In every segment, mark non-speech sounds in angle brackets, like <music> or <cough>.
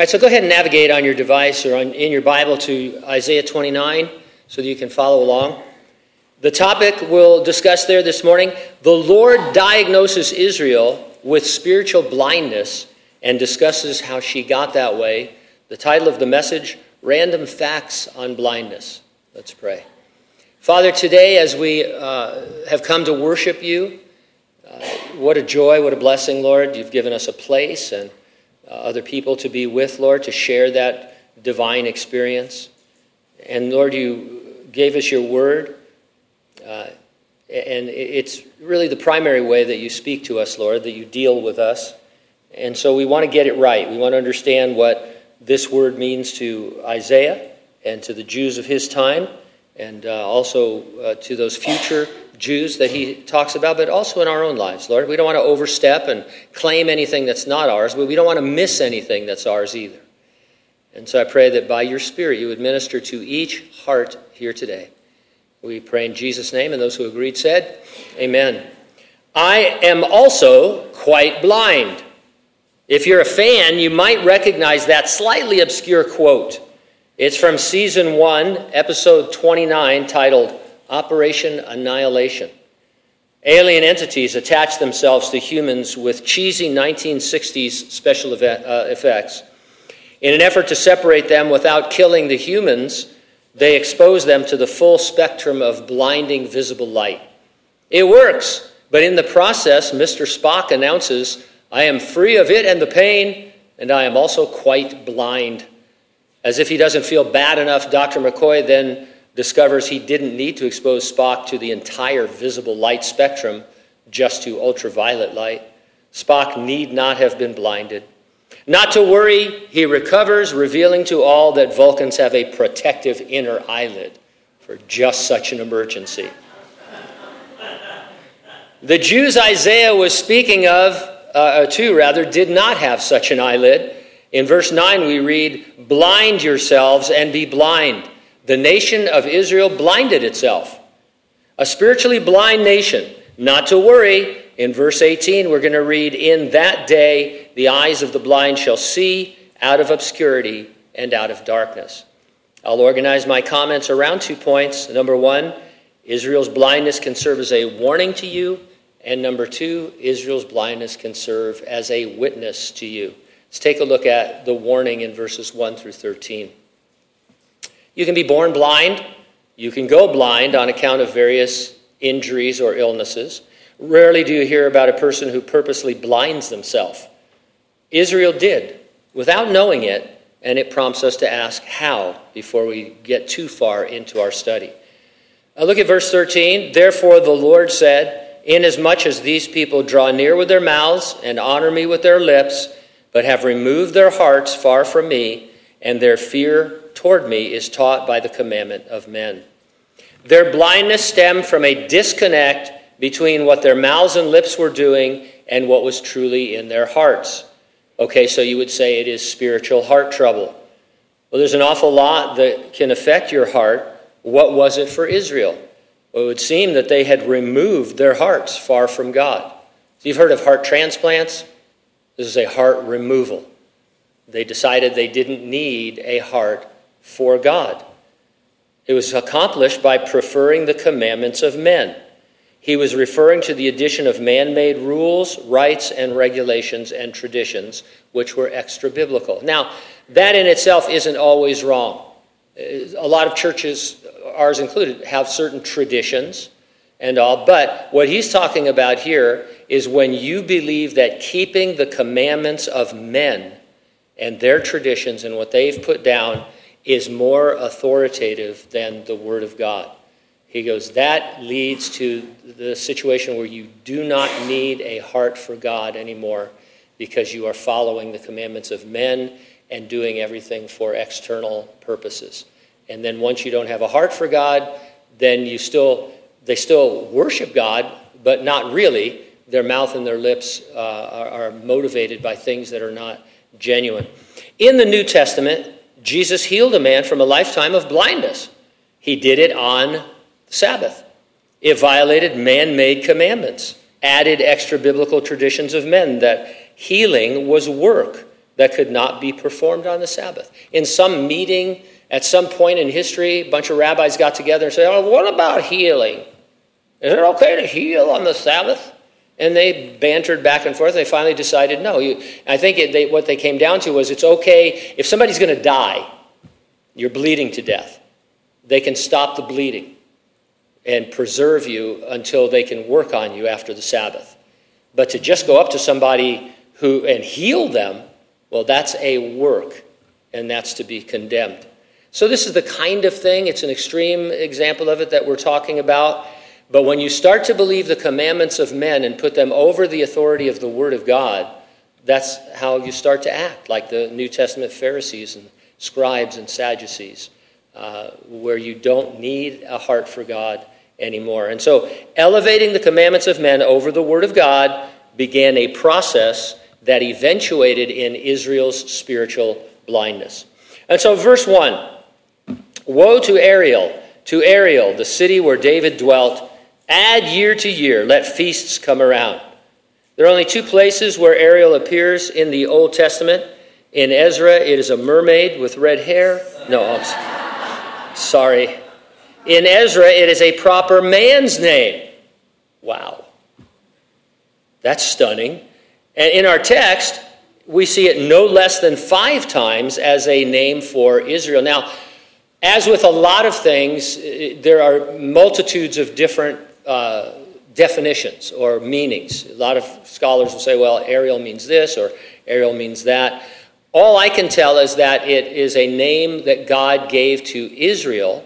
Right, so go ahead and navigate on your device or on, in your Bible to Isaiah 29 so that you can follow along. The topic we'll discuss there this morning the Lord diagnoses Israel with spiritual blindness and discusses how she got that way. The title of the message Random Facts on Blindness. Let's pray. Father, today as we uh, have come to worship you, uh, what a joy, what a blessing, Lord. You've given us a place and other people to be with, Lord, to share that divine experience. And Lord, you gave us your word. Uh, and it's really the primary way that you speak to us, Lord, that you deal with us. And so we want to get it right. We want to understand what this word means to Isaiah and to the Jews of his time, and uh, also uh, to those future Jews that he talks about, but also in our own lives, Lord. We don't want to overstep and claim anything that's not ours, but we don't want to miss anything that's ours either. And so I pray that by your Spirit you would minister to each heart here today. We pray in Jesus' name, and those who agreed said, Amen. I am also quite blind. If you're a fan, you might recognize that slightly obscure quote. It's from season one, episode 29, titled Operation Annihilation. Alien entities attach themselves to humans with cheesy 1960s special event, uh, effects. In an effort to separate them without killing the humans, they expose them to the full spectrum of blinding visible light. It works, but in the process, Mr. Spock announces, I am free of it and the pain, and I am also quite blind. As if he doesn't feel bad enough, Dr. McCoy then discovers he didn't need to expose Spock to the entire visible light spectrum, just to ultraviolet light. Spock need not have been blinded. Not to worry, he recovers, revealing to all that Vulcans have a protective inner eyelid for just such an emergency. The Jews Isaiah was speaking of, uh, uh, to rather, did not have such an eyelid. In verse 9, we read, Blind yourselves and be blind. The nation of Israel blinded itself. A spiritually blind nation. Not to worry, in verse 18, we're going to read, In that day the eyes of the blind shall see out of obscurity and out of darkness. I'll organize my comments around two points. Number one, Israel's blindness can serve as a warning to you. And number two, Israel's blindness can serve as a witness to you. Let's take a look at the warning in verses 1 through 13. You can be born blind. You can go blind on account of various injuries or illnesses. Rarely do you hear about a person who purposely blinds themselves. Israel did, without knowing it, and it prompts us to ask how before we get too far into our study. Now look at verse 13. Therefore, the Lord said, Inasmuch as these people draw near with their mouths and honor me with their lips, but have removed their hearts far from me, and their fear toward me is taught by the commandment of men. Their blindness stemmed from a disconnect between what their mouths and lips were doing and what was truly in their hearts. Okay, so you would say it is spiritual heart trouble. Well, there's an awful lot that can affect your heart. What was it for Israel? Well, it would seem that they had removed their hearts far from God. So you've heard of heart transplants? This is a heart removal. They decided they didn't need a heart for God. It was accomplished by preferring the commandments of men. He was referring to the addition of man made rules, rites, and regulations and traditions, which were extra biblical. Now, that in itself isn't always wrong. A lot of churches, ours included, have certain traditions and all, but what he's talking about here is when you believe that keeping the commandments of men and their traditions and what they've put down is more authoritative than the Word of God. He goes, that leads to the situation where you do not need a heart for God anymore because you are following the commandments of men and doing everything for external purposes. And then once you don't have a heart for God, then you still they still worship God, but not really. Their mouth and their lips uh, are, are motivated by things that are not genuine. In the New Testament, Jesus healed a man from a lifetime of blindness. He did it on the Sabbath. It violated man made commandments, added extra biblical traditions of men that healing was work, that could not be performed on the Sabbath. In some meeting at some point in history, a bunch of rabbis got together and said, Oh, what about healing? Is it okay to heal on the Sabbath? And they bantered back and forth. They finally decided no. You, I think it, they, what they came down to was it's okay if somebody's going to die, you're bleeding to death. They can stop the bleeding and preserve you until they can work on you after the Sabbath. But to just go up to somebody who and heal them, well, that's a work, and that's to be condemned. So, this is the kind of thing, it's an extreme example of it that we're talking about. But when you start to believe the commandments of men and put them over the authority of the Word of God, that's how you start to act, like the New Testament Pharisees and scribes and Sadducees, uh, where you don't need a heart for God anymore. And so, elevating the commandments of men over the Word of God began a process that eventuated in Israel's spiritual blindness. And so, verse 1 Woe to Ariel, to Ariel, the city where David dwelt. Add year to year, let feasts come around. There are only two places where Ariel appears in the Old Testament. In Ezra, it is a mermaid with red hair. No, I'm sorry. In Ezra, it is a proper man's name. Wow. That's stunning. And in our text, we see it no less than five times as a name for Israel. Now, as with a lot of things, eh, there are multitudes of different uh, definitions or meanings. A lot of scholars will say, well, Ariel means this or Ariel means that. All I can tell is that it is a name that God gave to Israel,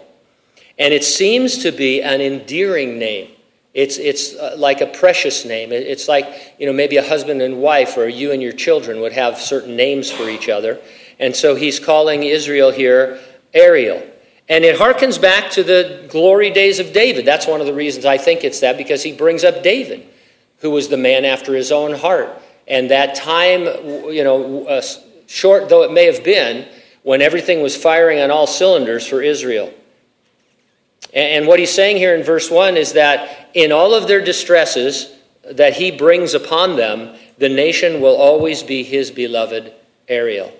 and it seems to be an endearing name. It's, it's uh, like a precious name. It's like, you know, maybe a husband and wife or you and your children would have certain names for each other. And so he's calling Israel here Ariel. And it harkens back to the glory days of David. That's one of the reasons I think it's that, because he brings up David, who was the man after his own heart. And that time, you know, uh, short though it may have been, when everything was firing on all cylinders for Israel. And what he's saying here in verse 1 is that in all of their distresses that he brings upon them, the nation will always be his beloved Ariel.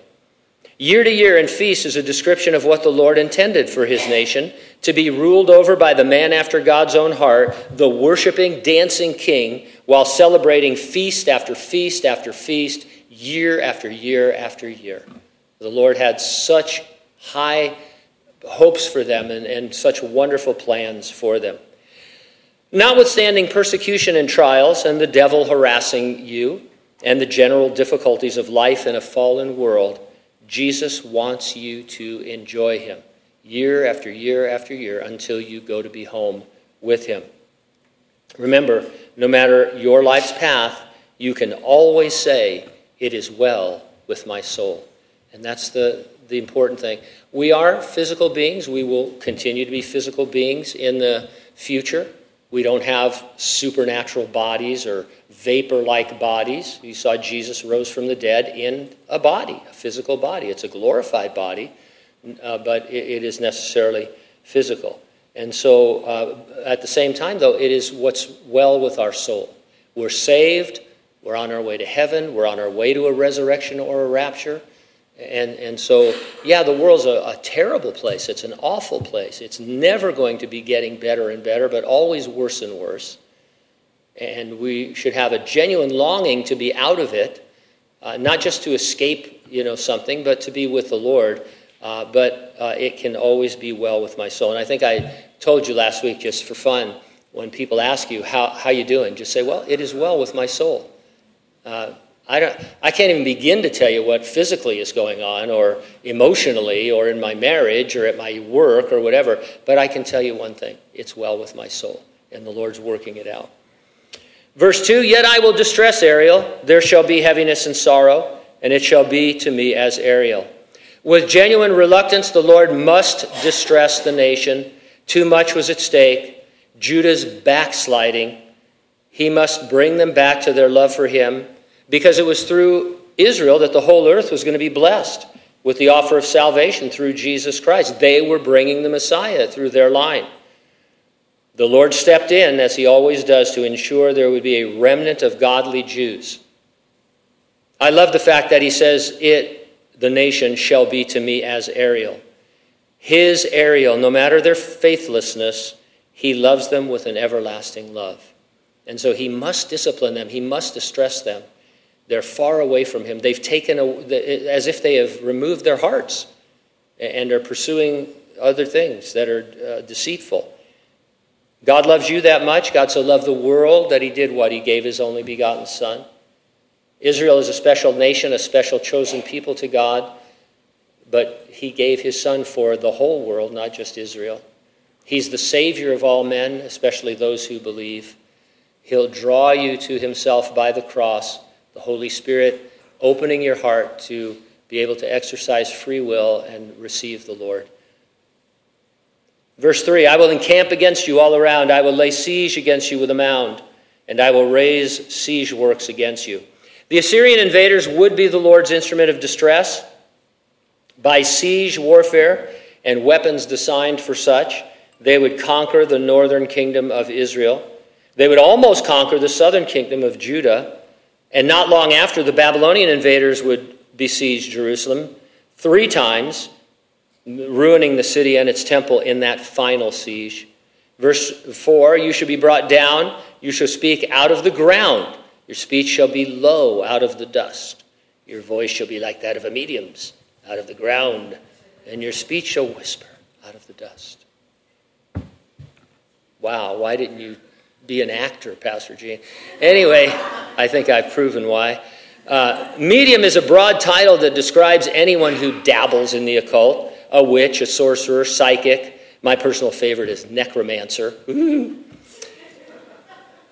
Year to year in feast is a description of what the Lord intended for his nation to be ruled over by the man after God's own heart, the worshiping, dancing king, while celebrating feast after feast after feast, year after year after year. The Lord had such high hopes for them and, and such wonderful plans for them. Notwithstanding persecution and trials and the devil harassing you and the general difficulties of life in a fallen world, Jesus wants you to enjoy him year after year after year until you go to be home with him. Remember, no matter your life's path, you can always say, It is well with my soul. And that's the, the important thing. We are physical beings. We will continue to be physical beings in the future. We don't have supernatural bodies or vapor like bodies. You saw Jesus rose from the dead in a body, a physical body. It's a glorified body, uh, but it, it is necessarily physical. And so, uh, at the same time, though, it is what's well with our soul. We're saved, we're on our way to heaven, we're on our way to a resurrection or a rapture. And, and so, yeah, the world's a, a, terrible place. It's an awful place. It's never going to be getting better and better, but always worse and worse. And we should have a genuine longing to be out of it, uh, not just to escape, you know, something, but to be with the Lord. Uh, but uh, it can always be well with my soul. And I think I told you last week, just for fun, when people ask you how how you doing, just say, "Well, it is well with my soul." I, don't, I can't even begin to tell you what physically is going on, or emotionally, or in my marriage, or at my work, or whatever, but I can tell you one thing it's well with my soul, and the Lord's working it out. Verse 2 Yet I will distress Ariel, there shall be heaviness and sorrow, and it shall be to me as Ariel. With genuine reluctance, the Lord must distress the nation. Too much was at stake. Judah's backsliding. He must bring them back to their love for him because it was through Israel that the whole earth was going to be blessed with the offer of salvation through Jesus Christ. They were bringing the Messiah through their line. The Lord stepped in, as he always does, to ensure there would be a remnant of godly Jews. I love the fact that he says, It, the nation, shall be to me as Ariel. His Ariel, no matter their faithlessness, he loves them with an everlasting love. And so he must discipline them, he must distress them. They're far away from him. They've taken, a, as if they have removed their hearts and are pursuing other things that are uh, deceitful. God loves you that much. God so loved the world that he did what? He gave his only begotten Son. Israel is a special nation, a special chosen people to God, but he gave his Son for the whole world, not just Israel. He's the Savior of all men, especially those who believe. He'll draw you to himself by the cross, the Holy Spirit opening your heart to be able to exercise free will and receive the Lord. Verse 3 I will encamp against you all around, I will lay siege against you with a mound, and I will raise siege works against you. The Assyrian invaders would be the Lord's instrument of distress by siege warfare and weapons designed for such. They would conquer the northern kingdom of Israel. They would almost conquer the southern kingdom of Judah. And not long after, the Babylonian invaders would besiege Jerusalem three times, ruining the city and its temple in that final siege. Verse 4 You shall be brought down, you shall speak out of the ground. Your speech shall be low out of the dust. Your voice shall be like that of a medium's out of the ground, and your speech shall whisper out of the dust. Wow, why didn't you be an actor, Pastor Gene? Anyway, I think I've proven why. Uh, medium is a broad title that describes anyone who dabbles in the occult a witch, a sorcerer, psychic. My personal favorite is necromancer. <laughs>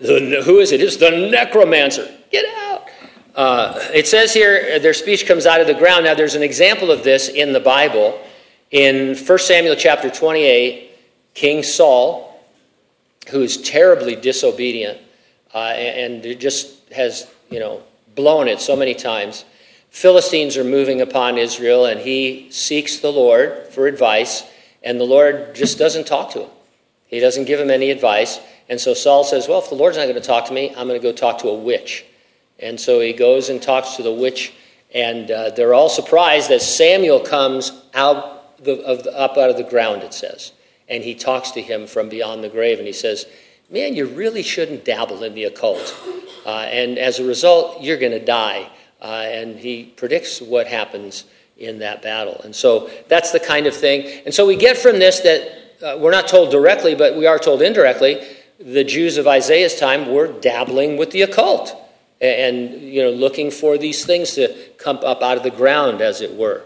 The, who is it? It's the necromancer. Get out. Uh, it says here their speech comes out of the ground. Now, there's an example of this in the Bible. In 1 Samuel chapter 28, King Saul, who is terribly disobedient uh, and just has, you know, blown it so many times, Philistines are moving upon Israel, and he seeks the Lord for advice, and the Lord just doesn't talk to him. He doesn't give him any advice. And so Saul says, Well, if the Lord's not going to talk to me, I'm going to go talk to a witch. And so he goes and talks to the witch, and uh, they're all surprised that Samuel comes out the, the, up out of the ground, it says. And he talks to him from beyond the grave, and he says, Man, you really shouldn't dabble in the occult. Uh, and as a result, you're going to die. Uh, and he predicts what happens in that battle. And so that's the kind of thing. And so we get from this that uh, we're not told directly, but we are told indirectly the Jews of Isaiah's time were dabbling with the occult and you know looking for these things to come up out of the ground as it were.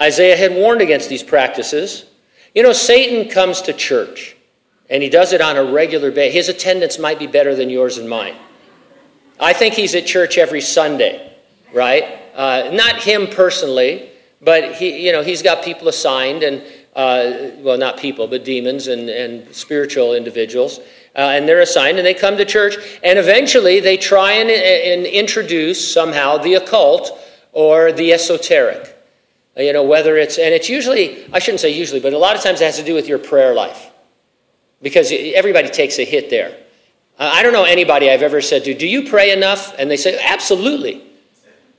Isaiah had warned against these practices. You know Satan comes to church and he does it on a regular basis. His attendance might be better than yours and mine. I think he's at church every Sunday, right? Uh, not him personally, but he, you know, he's got people assigned, and uh, well, not people, but demons and, and spiritual individuals uh, and they're assigned, and they come to church, and eventually they try and, and introduce somehow the occult or the esoteric. You know, whether it's, and it's usually, I shouldn't say usually, but a lot of times it has to do with your prayer life. Because everybody takes a hit there. Uh, I don't know anybody I've ever said to, Do you pray enough? And they say, Absolutely.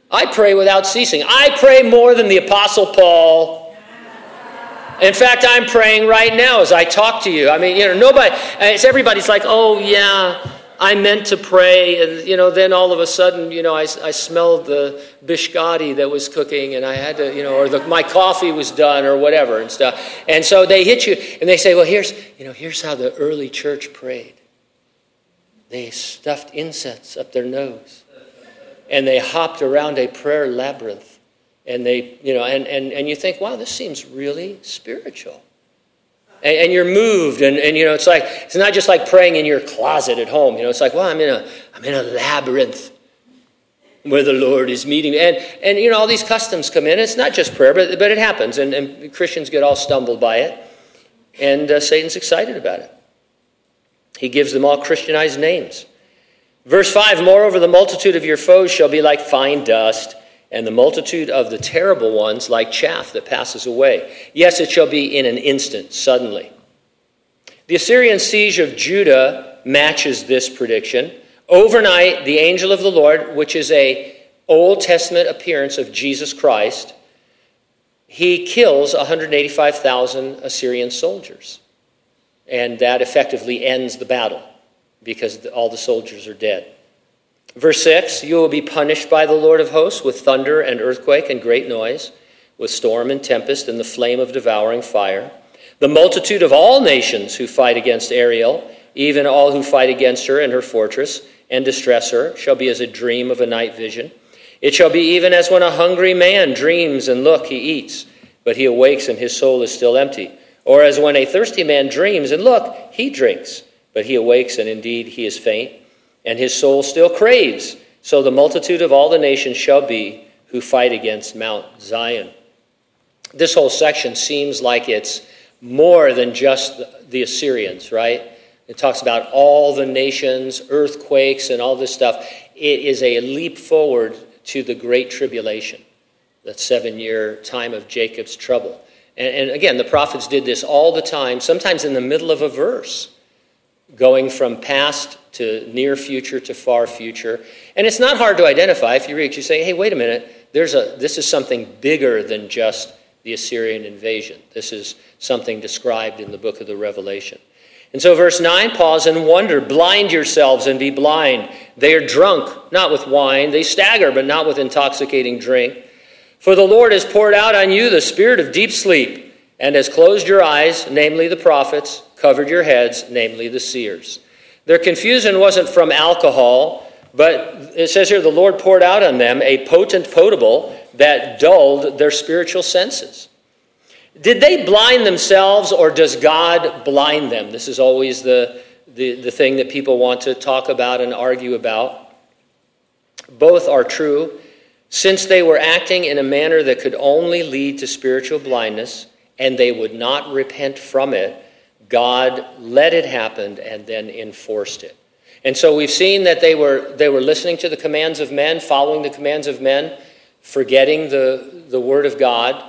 I pray without ceasing. I pray more than the Apostle Paul in fact, I'm praying right now as I talk to you. I mean, you know, nobody, it's everybody's like, oh, yeah, I meant to pray. And, you know, then all of a sudden, you know, I, I smelled the biscotti that was cooking and I had to, you know, or the, my coffee was done or whatever and stuff. And so they hit you and they say, well, here's, you know, here's how the early church prayed. They stuffed incense up their nose and they hopped around a prayer labyrinth and they you know and, and, and you think wow this seems really spiritual and, and, you're moved and, and you know it's like it's not just like praying in your closet at home you know it's like well i'm in a i'm in a labyrinth where the lord is meeting and and you know all these customs come in it's not just prayer but, but it happens and, and christians get all stumbled by it and uh, satan's excited about it. He gives them all christianized names. Verse 5 moreover the multitude of your foes shall be like fine dust and the multitude of the terrible ones like chaff that passes away. Yes, it shall be in an instant, suddenly. The Assyrian siege of Judah matches this prediction. Overnight, the angel of the Lord, which is a Old Testament appearance of Jesus Christ, he kills 185,000 Assyrian soldiers. And that effectively ends the battle because all the soldiers are dead. Verse 6 You will be punished by the Lord of hosts with thunder and earthquake and great noise, with storm and tempest and the flame of devouring fire. The multitude of all nations who fight against Ariel, even all who fight against her and her fortress, and distress her, shall be as a dream of a night vision. It shall be even as when a hungry man dreams, and look, he eats, but he awakes and his soul is still empty. Or as when a thirsty man dreams, and look, he drinks, but he awakes, and indeed he is faint and his soul still craves. So the multitude of all the nations shall be who fight against Mount Zion. This whole section seems like it's more than just the Assyrians, right? It talks about all the nations, earthquakes, and all this stuff. It is a leap forward to the Great Tribulation, that seven year time of Jacob's trouble. And, and, again, the prophets did this all the time, sometimes in the middle of a verse, going from past to near future to far future. And it's not hard to identify if you read, you say, hey, wait a minute, there's a, this is something bigger than just the Assyrian invasion. This is something described in the book of the Revelation. And so, verse 9, pause and wonder. Blind yourselves and be blind. They are drunk, not with wine. They stagger, but not with intoxicating drink. For the Lord has poured out on you the spirit of deep sleep, and has closed your eyes, namely the prophets, covered your heads, namely the seers. Their confusion wasn't from alcohol, but it says here the Lord poured out on them a potent potable that dulled their spiritual senses. Did they blind themselves or does God blind them? This is always the, the, the thing that people want to talk about and argue about. Both are true. Since they were acting in a manner that could only lead to spiritual blindness and they would not repent from it, God let it happen and then enforced it. And so we've seen that they were, they were listening to the commands of men, following the commands of men, forgetting the, the word of God.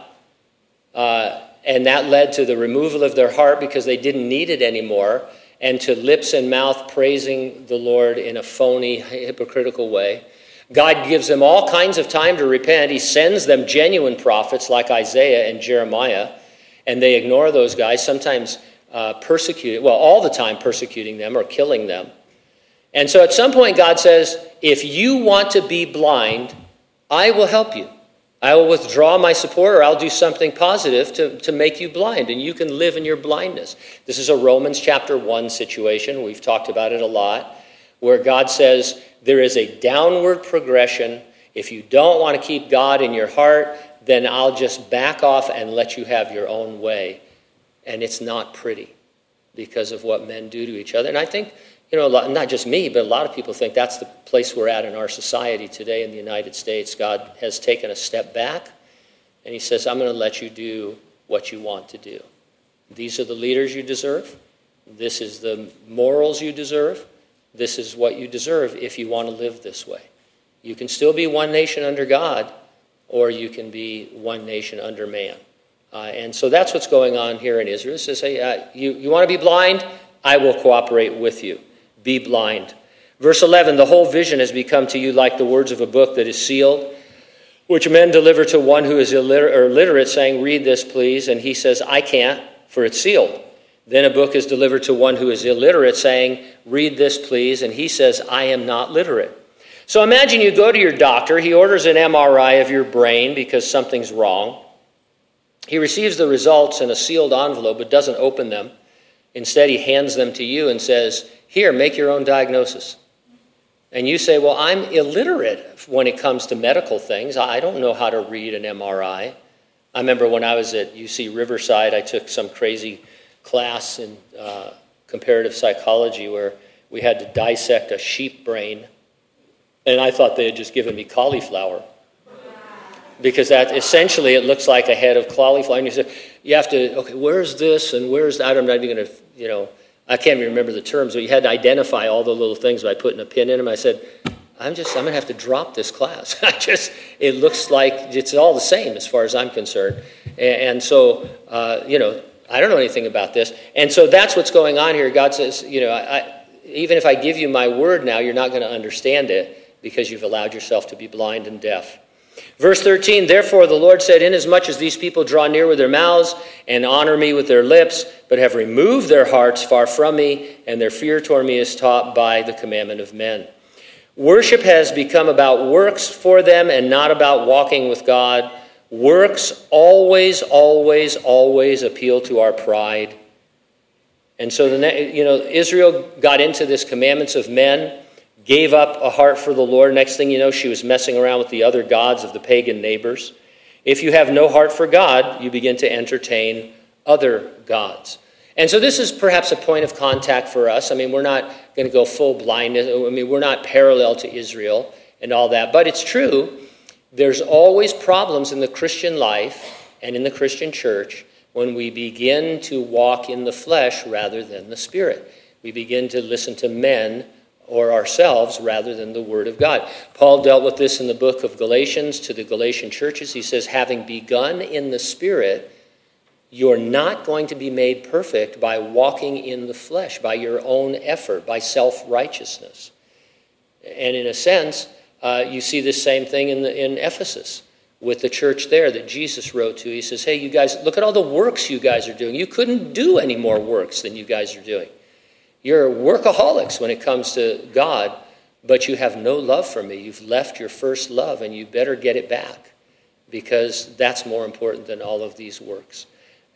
Uh, and that led to the removal of their heart because they didn't need it anymore, and to lips and mouth praising the Lord in a phony, hypocritical way. God gives them all kinds of time to repent. He sends them genuine prophets like Isaiah and Jeremiah, and they ignore those guys. Sometimes uh, persecuting, well, all the time persecuting them or killing them. And so at some point, God says, if you want to be blind, I will help you. I will withdraw my support or I'll do something positive to, to make you blind and you can live in your blindness. This is a Romans chapter 1 situation. We've talked about it a lot, where God says there is a downward progression. If you don't want to keep God in your heart, then I'll just back off and let you have your own way and it's not pretty because of what men do to each other. And I think, you know, not just me, but a lot of people think that's the place we're at in our society today in the United States. God has taken a step back and He says, I'm going to let you do what you want to do. These are the leaders you deserve. This is the morals you deserve. This is what you deserve if you want to live this way. You can still be one nation under God, or you can be one nation under man. Uh, and so that's what's going on here in Israel. It says, hey, uh, you, you want to be blind? I will cooperate with you. Be blind. Verse 11 The whole vision has become to you like the words of a book that is sealed, which men deliver to one who is illiterate, saying, Read this, please. And he says, I can't, for it's sealed. Then a book is delivered to one who is illiterate, saying, Read this, please. And he says, I am not literate. So imagine you go to your doctor, he orders an MRI of your brain because something's wrong. He receives the results in a sealed envelope but doesn't open them. Instead, he hands them to you and says, Here, make your own diagnosis. And you say, Well, I'm illiterate when it comes to medical things. I don't know how to read an MRI. I remember when I was at UC Riverside, I took some crazy class in uh, comparative psychology where we had to dissect a sheep brain. And I thought they had just given me cauliflower because that essentially it looks like a head of cauliflower. And you say, you have to, okay, where's this and where's that? I'm not even going to, you know, I can't even remember the terms, but you had to identify all the little things by putting a pin in them. I said, I'm just, I'm going to have to drop this class. <laughs> I just, it looks like it's all the same as far as I'm concerned. And, and so, uh, you know, I don't know anything about this. And so that's what's going on here. God says, you know, I, even if I give you my word now, you're not going to understand it because you've allowed yourself to be blind and deaf. Verse 13, therefore the Lord said, Inasmuch as these people draw near with their mouths and honor me with their lips, but have removed their hearts far from me, and their fear toward me is taught by the commandment of men. Worship has become about works for them and not about walking with God. Works always, always, always appeal to our pride. And so, the, you know, Israel got into this commandments of men gave up a heart for the Lord. Next thing you know, she was messing around with the other gods of the pagan neighbors. If you have no heart for God, you begin to entertain other gods. And so this is perhaps a point of contact for us. I mean, we're not going to go full blindness. I mean, we're not parallel to Israel and all that. But it's true, there's always problems in the Christian life and in the Christian church when we begin to walk in the flesh rather than the spirit. We begin to listen to men or ourselves rather than the Word of God. Paul dealt with this in the book of Galatians to the Galatian churches. He says, having begun in the Spirit, you're not going to be made perfect by walking in the flesh, by your own effort, by self righteousness. And in a sense, uh, you see the same thing in, the, in Ephesus with the church there that Jesus wrote to. He says, Hey, you guys, look at all the works you guys are doing. You couldn't do any more works than you guys are doing. You're workaholics when it comes to God, but you have no love for me. You've left your first love, and you better get it back because that's more important than all of these works.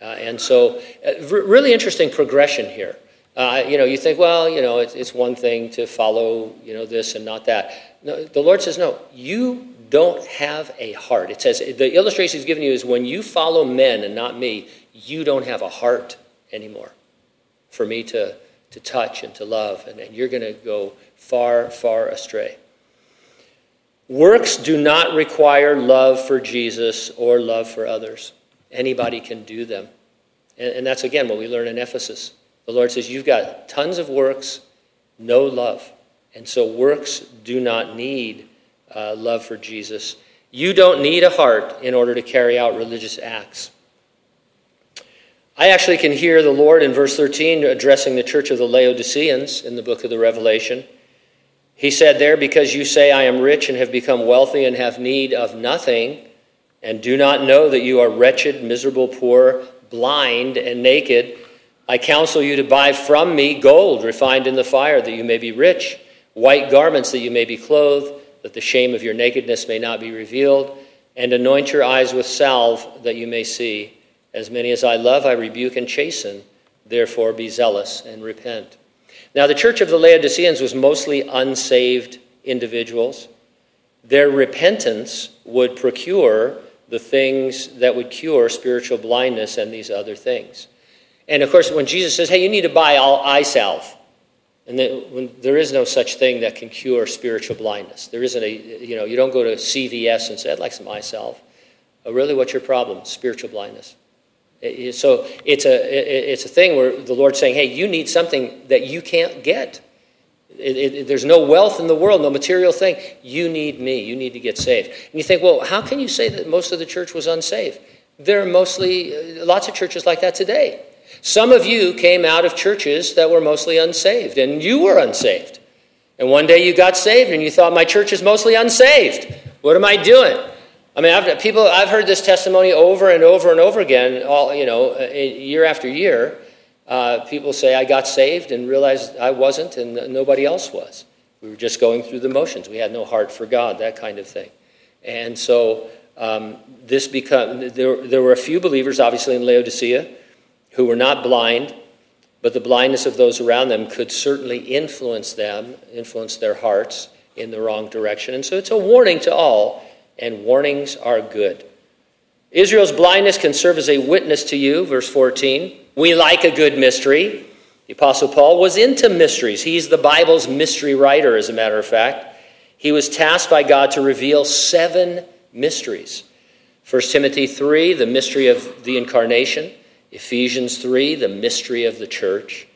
Uh, and so, uh, really interesting progression here. Uh, you know, you think, well, you know, it's, it's, one thing to follow, you know, this and not that. No, the Lord says, no, you don't have a heart. It says, the illustration he's given you is when you follow men and not me, you don't have a heart anymore for me to to touch and to love, and, and you're going to go far, far astray. Works do not require love for Jesus or love for others. Anybody can do them. And, and that's, again, what we learn in Ephesus. The Lord says, You've got tons of works, no love. And so works do not need uh, love for Jesus. You don't need a heart in order to carry out religious acts. I actually can hear the Lord in verse 13 addressing the church of the Laodiceans in the book of the Revelation. He said there, Because you say, I am rich and have become wealthy and have need of nothing, and do not know that you are wretched, miserable, poor, blind, and naked, I counsel you to buy from me gold refined in the fire, that you may be rich, white garments, that you may be clothed, that the shame of your nakedness may not be revealed, and anoint your eyes with salve, that you may see. As many as I love, I rebuke and chasten. Therefore, be zealous and repent. Now, the church of the Laodiceans was mostly unsaved individuals. Their repentance would procure the things that would cure spiritual blindness and these other things. And of course, when Jesus says, hey, you need to buy all eye salve, and then, there is no such thing that can cure spiritual blindness. There isn't a, you know, you don't go to CVS and say, I'd like some eye salve. Oh, really, what's your problem? Spiritual blindness. So it's a, it's a thing where the Lord's saying, hey, you need something that you can't get. It, it, there's no wealth in the world, no material thing. You need me. You need to get saved. And you think, well, how can you say that most of the church was unsaved? There are mostly uh, lots of churches like that today. Some of you came out of churches that were mostly unsaved, and you were unsaved. And one day you got saved, and you thought, my church is mostly unsaved. What am I doing? I mean, I've, people, I've heard this testimony over and over and over again, all, you know, uh, year after year. Uh, people say, I got saved and realized I wasn't and nobody else was. We were just going through the motions. We had no heart for God, that kind of thing. And so um, this become, there, there were a few believers, obviously, in Laodicea who were not blind, but the blindness of those around them could certainly influence them, influence their hearts in the wrong direction. And so it's a warning to all and warnings are good. Israel's blindness can serve as a witness to you, verse 14. We like a good mystery. The Apostle Paul was into mysteries. He's the Bible's mystery writer, as a matter of fact. He was tasked by God to reveal seven mysteries 1 Timothy 3, the mystery of the incarnation. Ephesians 3, the mystery of the church.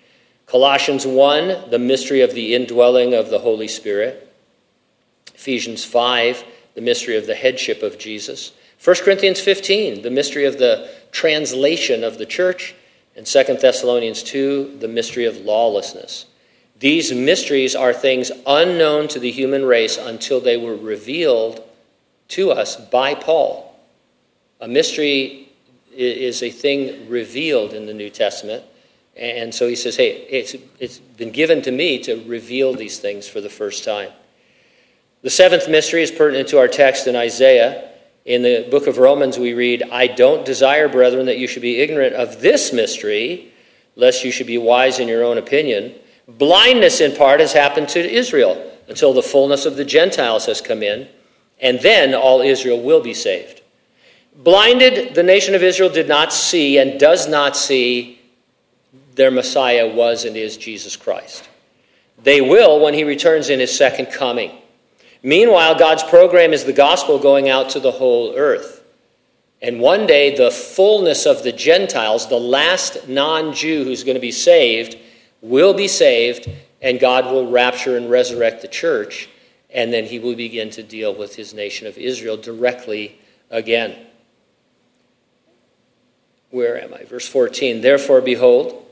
Colossians 1, the mystery of the indwelling of the Holy Spirit. Ephesians 5, the mystery of the headship of Jesus. 1 Corinthians 15, the mystery of the translation of the church. And 2 Thessalonians 2, the mystery of lawlessness. These mysteries are things unknown to the human race until they were revealed to us by Paul. A mystery is a thing revealed in the New Testament. And so he says, hey, it's, it's been given to me to reveal these things for the first time. The seventh mystery is pertinent to our text in Isaiah. In the book of Romans, we read, I don't desire, brethren, that you should be ignorant of this mystery, lest you should be wise in your own opinion. Blindness, in part, has happened to Israel until the fullness of the Gentiles has come in, and then all Israel will be saved. Blinded, the nation of Israel did not see and does not see their Messiah was and is Jesus Christ. They will when he returns in his second coming. Meanwhile, God's program is the gospel going out to the whole earth. And one day, the fullness of the Gentiles, the last non Jew who's going to be saved, will be saved, and God will rapture and resurrect the church, and then he will begin to deal with his nation of Israel directly again. Where am I? Verse 14 Therefore, behold,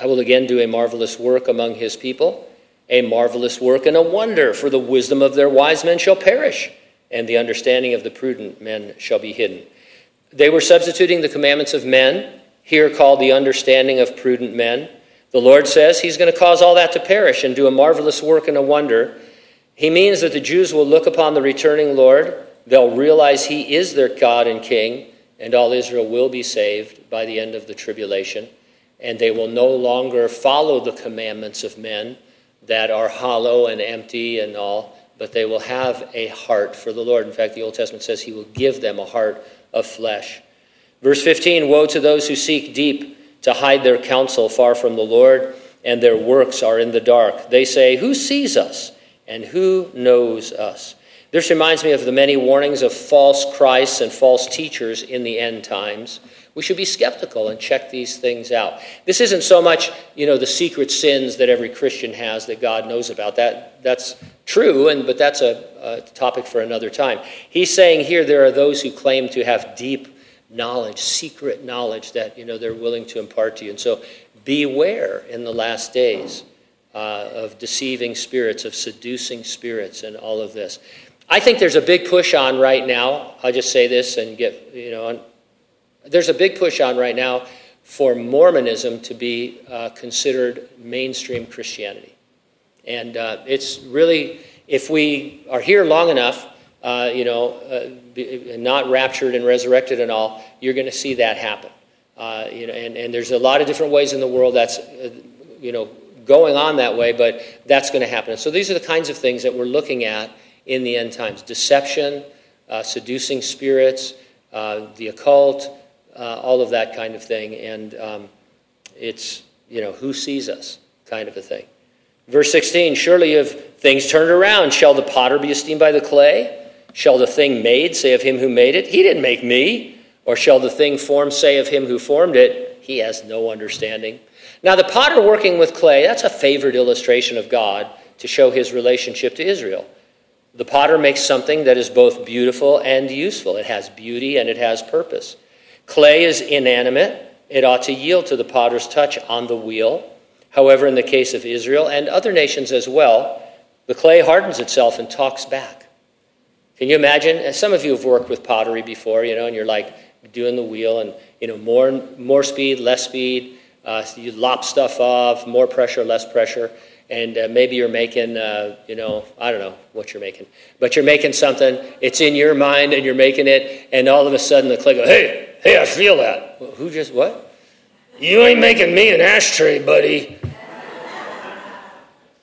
I will again do a marvelous work among his people, a marvelous work and a wonder, for the wisdom of their wise men shall perish, and the understanding of the prudent men shall be hidden. They were substituting the commandments of men, here called the understanding of prudent men. The Lord says he's going to cause all that to perish and do a marvelous work and a wonder. He means that the Jews will look upon the returning Lord, they'll realize he is their God and King, and all Israel will be saved by the end of the tribulation and they will no longer follow the commandments of men that are hollow and empty and all, but they will have a heart for the Lord. In fact, the Old Testament says he will give them a heart of flesh. Verse 15 Woe to those who seek deep to hide their counsel far from the Lord, and their works are in the dark. They say, Who sees us, and who knows us? This reminds me of the many warnings of false Christs and false teachers in the end times we should be skeptical and check these things out. This isn't so much, you know, the secret sins that every Christian has that God knows about. That that's true, and but that's a, a topic for another time. He's saying here there are those who claim to have deep knowledge, secret knowledge that you know they're willing to impart to you. And so beware in the last days uh, of deceiving spirits, of seducing spirits, and all of this. I think there's a big push on right now. I'll just say this and get you know there's a big push on right now for Mormonism to be uh, considered mainstream Christianity. And uh, it's really, if we are here long enough, uh, you know, uh, be, not raptured and resurrected and all, you're going to see that happen. Uh, you know, and, and there's a lot of different ways in the world that's, uh, you know, going on that way, but that's going to happen. so these are the kinds of things that we're looking at in the end times deception, seducing spirits, the occult, uh, all of that kind of thing. And um, it's, you know, who sees us kind of a thing. Verse 16 Surely if things turned around, shall the potter be esteemed by the clay? Shall the thing made say of him who made it, He didn't make me? Or shall the thing formed say of him who formed it, He has no understanding? Now, the potter working with clay, that's a favored illustration of God to show his relationship to Israel. The potter makes something that is both beautiful and useful. It has beauty and it has purpose. Clay is inanimate. It ought to yield to the potter's touch on the wheel. However, in the case of Israel and other nations as well, the clay hardens itself and talks back. Can you imagine? Some of you have worked with pottery before, you know, and you're like doing the wheel and, you know, more, more speed, less speed. Uh, you lop stuff off, more pressure, less pressure and uh, maybe you're making, uh, you know, I don't know what you're making, but you're making something. It's in your mind, and you're making it, and all of a sudden the click goes, "Hey, hey, I feel that." Well, who just what? You ain't making me an ashtray, buddy.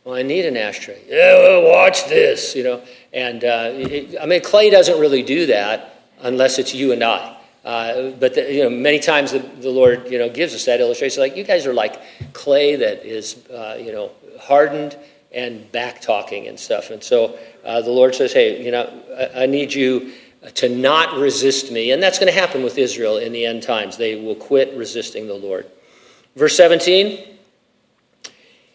well, I need an ashtray. Yeah, well, watch this, you know. And uh, it, I mean, clay doesn't really do that unless it's you and I. Uh, but the, you know, many times the, the, Lord you know gives us that illustration. Like you guys are like clay that is uh, you know hardened and back talking and stuff. And so uh, the Lord says, hey, you know, I, I, need you to not resist me. And that's going to happen with Israel in the end times. They will quit resisting the Lord. Verse 17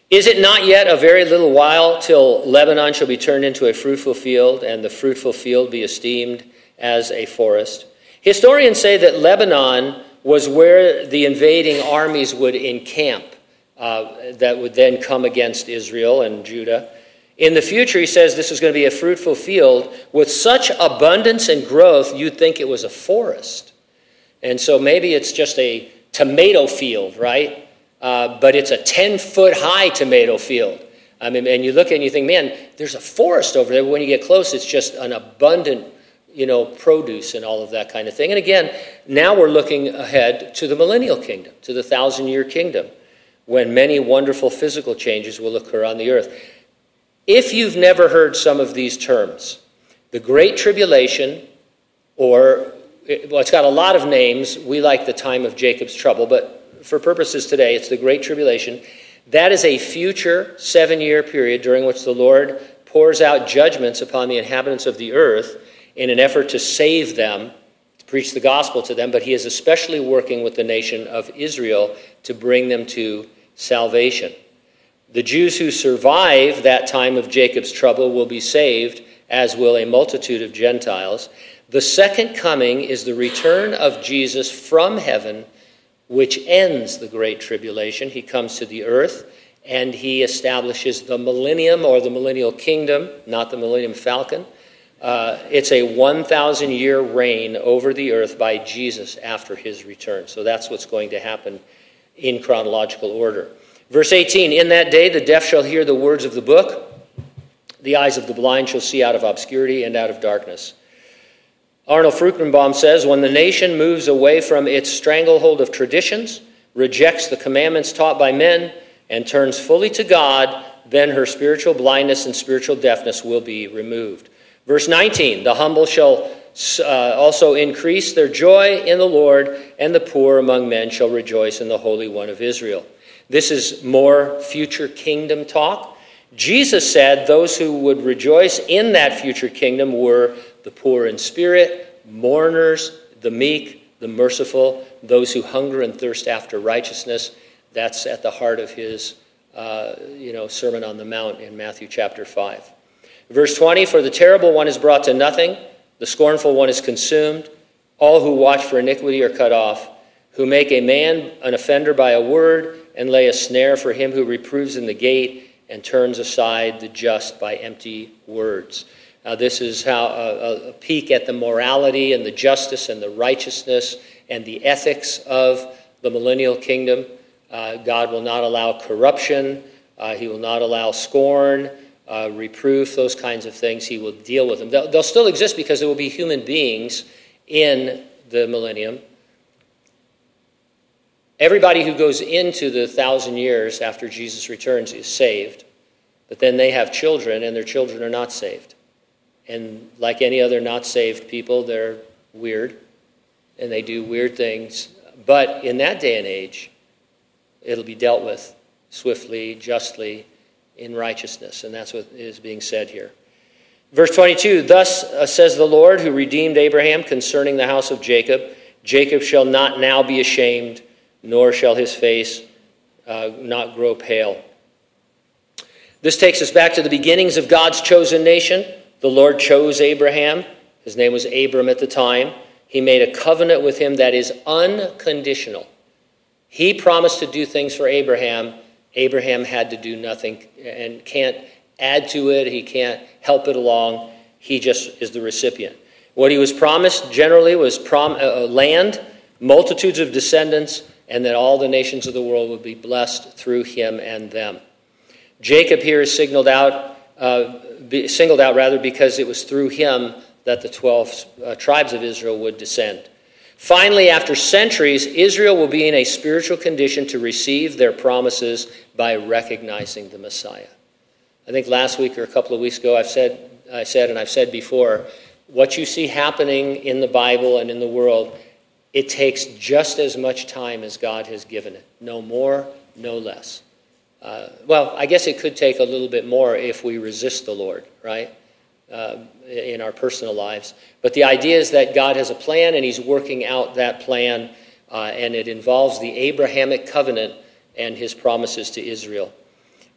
Is it not yet a very little while till Lebanon shall be turned into a fruitful field, and the fruitful field be esteemed as a forest? Historians say that Lebanon was where the invading armies would encamp uh, that would then come against Israel and Judah. In the future, he says this is going to be a fruitful field with such abundance and growth, you'd think it was a forest. And so maybe it's just a tomato field, right? Uh, but it's a 10 foot high tomato field. I mean, and you look at it and you think, man, there's a forest over there. But when you get close, it's just an abundant, you know, produce and all of that kind of thing. And again, now we're looking ahead to the millennial kingdom, to the thousand year kingdom, when many wonderful physical changes will occur on the earth. If you've never heard some of these terms, the Great Tribulation, or, well, it's got a lot of names. We like the time of Jacob's trouble, but for purposes today, it's the Great Tribulation. That is a future seven year period during which the Lord pours out judgments upon the inhabitants of the earth in an effort to save them, to preach the gospel to them, but he is especially working with the nation of Israel to bring them to salvation. The Jews who survive that time of Jacob's trouble will be saved, as will a multitude of Gentiles. The second coming is the return of Jesus from heaven which ends the Great Tribulation. He comes to the earth and he establishes the millennium or the millennial kingdom, not the millennium falcon. Uh, it's a 1,000 year reign over the earth by Jesus after his return. So that's what's going to happen in chronological order. Verse 18 In that day the deaf shall hear the words of the book, the eyes of the blind shall see out of obscurity and out of darkness. Arnold Fruchtenbaum says when the nation moves away from its stranglehold of traditions, rejects the commandments taught by men, and turns fully to God, then her spiritual blindness and spiritual deafness will be removed. Verse 19 The humble shall uh, also increase their joy in the Lord, and the poor among men shall rejoice in the Holy One of Israel. This is more future kingdom talk. Jesus said those who would rejoice in that future kingdom were the poor in spirit, mourners, the meek, the merciful, those who hunger and thirst after righteousness. That's at the heart of his uh, you know, Sermon on the Mount in Matthew chapter 5. Verse 20 For the terrible one is brought to nothing, the scornful one is consumed. All who watch for iniquity are cut off, who make a man an offender by a word, and lay a snare for him who reproves in the gate, and turns aside the just by empty words. Uh, this is how a, a, peek at the morality and the justice and the righteousness and the ethics of the millennial kingdom. Uh, God will not allow corruption. Uh, he will not allow scorn, uh, reproof, those kinds of things. He will deal with them. They'll, they'll still exist because there will be human beings in the millennium. Everybody who goes into the thousand years after Jesus returns is saved, but then they have children, and their children are not saved. And like any other not saved people, they're weird and they do weird things. But in that day and age, it'll be dealt with swiftly, justly, in righteousness. And that's what is being said here. Verse 22 Thus uh, says the Lord who redeemed Abraham concerning the house of Jacob Jacob shall not now be ashamed, nor shall his face uh, not grow pale. This takes us back to the beginnings of God's chosen nation. The Lord chose Abraham. His name was Abram at the time. He made a covenant with him that is unconditional. He promised to do things for Abraham. Abraham had to do nothing and can't add to it, he can't help it along. He just is the recipient. What he was promised generally was prom- uh, uh land, multitudes of descendants, and that all the nations of the world would be blessed through him and them. Jacob here is signaled out uh, singled out rather because it was through him that the 12 uh, tribes of Israel would descend. Finally, after centuries, Israel will be in a spiritual condition to receive their promises by recognizing the Messiah. I think last week or a couple of weeks ago, I've said, I said, and I've said before, what you see happening in the Bible and in the world, it takes just as much time as God has given it. No more, no less. Uh, well, I guess it could take a little bit more if we resist the Lord, right? Uh, in our personal lives. But the idea is that God has a plan and He's working out that plan, uh, and it involves the Abrahamic covenant and His promises to Israel.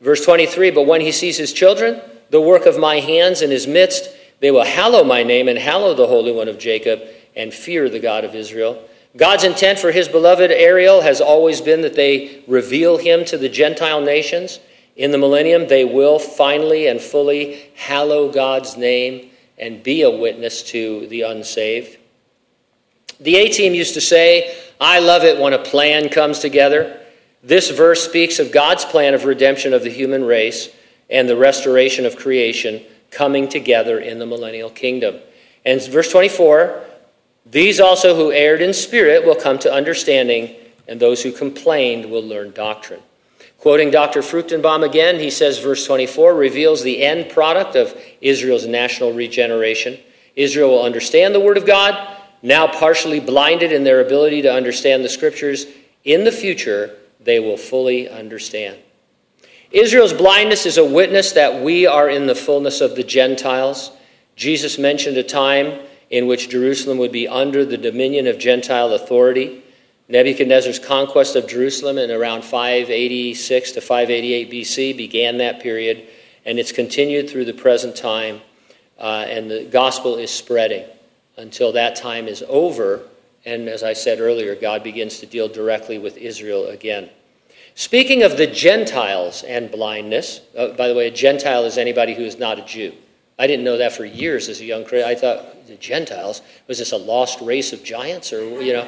Verse 23 But when He sees His children, the work of my hands in His midst, they will hallow my name and hallow the Holy One of Jacob and fear the God of Israel. God's intent for his beloved Ariel has always been that they reveal him to the Gentile nations. In the millennium, they will finally and fully hallow God's name and be a witness to the unsaved. The A team used to say, I love it when a plan comes together. This verse speaks of God's plan of redemption of the human race and the restoration of creation coming together in the millennial kingdom. And verse 24 these also who erred in spirit will come to understanding, and those who complained will learn doctrine. Quoting Dr. Fruchtenbaum again, he says, verse 24 reveals the end product of Israel's national regeneration. Israel will understand the Word of God, now partially blinded in their ability to understand the Scriptures. In the future, they will fully understand. Israel's blindness is a witness that we are in the fullness of the Gentiles. Jesus mentioned a time in which Jerusalem would be under the dominion of Gentile authority. Nebuchadnezzar's conquest of Jerusalem in around 586 to 588 BC began that period, and it's continued through the present time, uh, and the gospel is spreading until that time is over. And as I said earlier, God begins to deal directly with Israel again. Speaking of the Gentiles and blindness, uh, by the way, a Gentile is anybody who is not a Jew. I didn't know that for years as a young Christian. I thought the Gentiles was this a lost race of giants, or you know,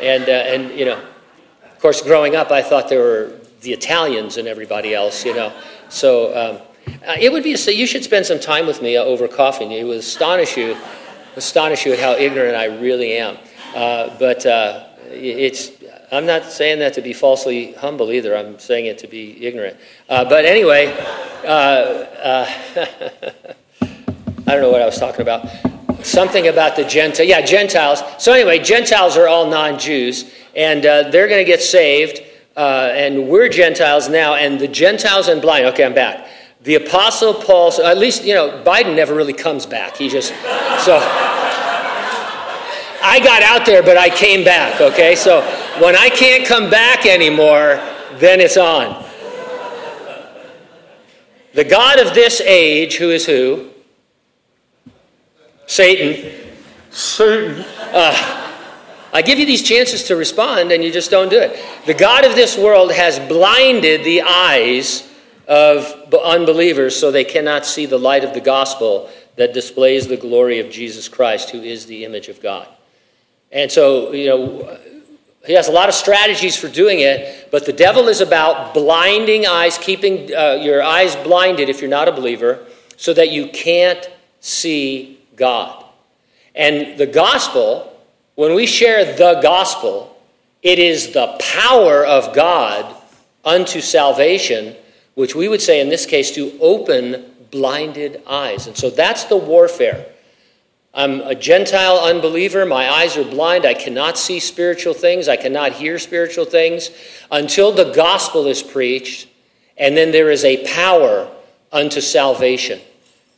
and uh, and you know, of course, growing up, I thought there were the Italians and everybody else, you know. So um, uh, it would be. So you should spend some time with me uh, over coffee. It would astonish you, astonish you at how ignorant I really am. Uh, but uh, it's. I'm not saying that to be falsely humble either. I'm saying it to be ignorant. Uh, but anyway. <laughs> I don't know what I was talking about. Something about the Gentiles. Yeah, Gentiles. So, anyway, Gentiles are all non Jews, and uh, they're going to get saved, uh, and we're Gentiles now, and the Gentiles and blind. Okay, I'm back. The Apostle Paul, so at least, you know, Biden never really comes back. He just, so. I got out there, but I came back, okay? So when I can't come back anymore, then it's on. The God of this age, who is who? Satan. Satan. Uh, I give you these chances to respond, and you just don't do it. The God of this world has blinded the eyes of unbelievers so they cannot see the light of the gospel that displays the glory of Jesus Christ, who is the image of God. And so, you know, he has a lot of strategies for doing it, but the devil is about blinding eyes, keeping uh, your eyes blinded if you're not a believer, so that you can't see God. And the gospel, when we share the gospel, it is the power of God unto salvation, which we would say in this case to open blinded eyes. And so that's the warfare. I'm a Gentile unbeliever. My eyes are blind. I cannot see spiritual things. I cannot hear spiritual things until the gospel is preached. And then there is a power unto salvation.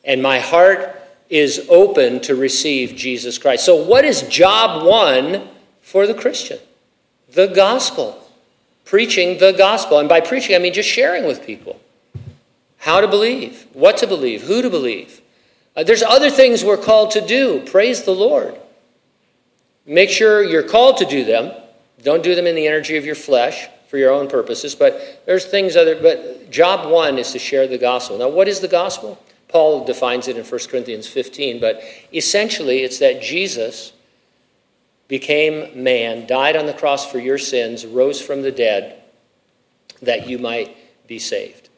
And my heart is open to receive Jesus Christ. So, what is job one for the Christian? The gospel. Preaching the gospel. And by preaching, I mean just sharing with people how to believe, what to believe, who to believe. Uh, there's other things we're called to do. Praise the Lord. Make sure you're called to do them. Don't do them in the energy of your flesh for your own purposes, but there's things other but job 1 is to share the gospel. Now what is the gospel? Paul defines it in 1 Corinthians 15, but essentially it's that Jesus became man, died on the cross for your sins, rose from the dead, that you might be saved.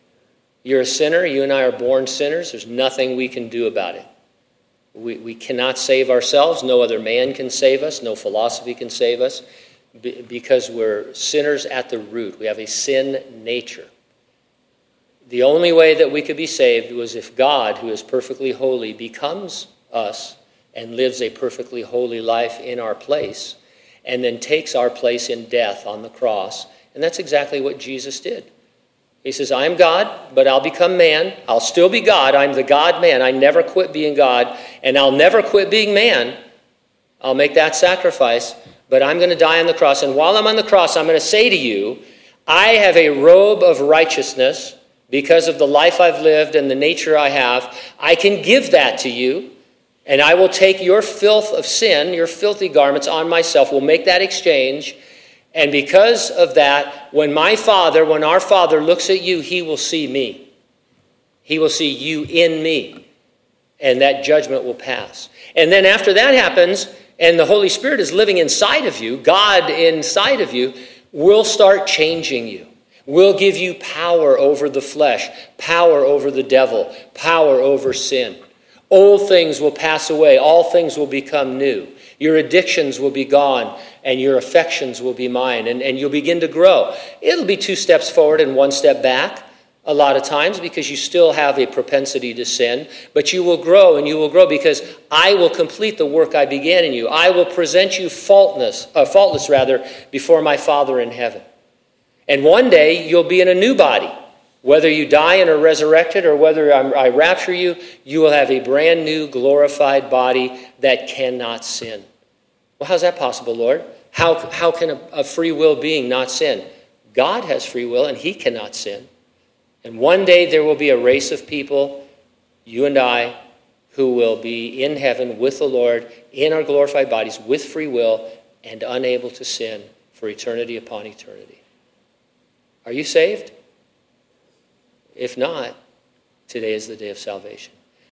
You're a sinner. You and I are born sinners. There's nothing we can do about it. We, we cannot save ourselves. No other man can save us. No philosophy can save us because we're sinners at the root. We have a sin nature. The only way that we could be saved was if God, who is perfectly holy, becomes us and lives a perfectly holy life in our place, and then takes our place in death on the cross. And that's exactly what Jesus did. He says, I'm God, but I'll become man. I'll still be God. I'm the God man. I never quit being God, and I'll never quit being man. I'll make that sacrifice, but I'm going to die on the cross. And while I'm on the cross, I'm going to say to you, I have a robe of righteousness because of the life I've lived and the nature I have, I can give that to you. And I will take your filth of sin, your filthy garments on myself. We'll make that exchange. And because of that, when my Father, when our Father looks at you, he will see me. He will see you in me. And that judgment will pass. And then after that happens, and the Holy Spirit is living inside of you, God inside of you, will start changing you. Will give you power over the flesh, power over the devil, power over sin. Old things will pass away, all things will become new. Your addictions will be gone, and your affections will be mine, and, and you'll begin to grow. It'll be two steps forward and one step back a lot of times because you still have a propensity to sin, but you will grow and you will grow because I will complete the work I began in you. I will present you faultless, uh, faultless rather, before my Father in heaven. And one day you'll be in a new body. Whether you die and are resurrected or whether I'm, rapture you, you will have a brand new glorified body that cannot sin. Well, how's that possible, Lord? How, how can a, a free will being not sin? God has free will and he cannot sin. And one day there will be a race of people, you and I, who will be in heaven with the Lord in our glorified bodies with free will and unable to sin for eternity upon eternity. Are you saved? If not, today is the day of salvation.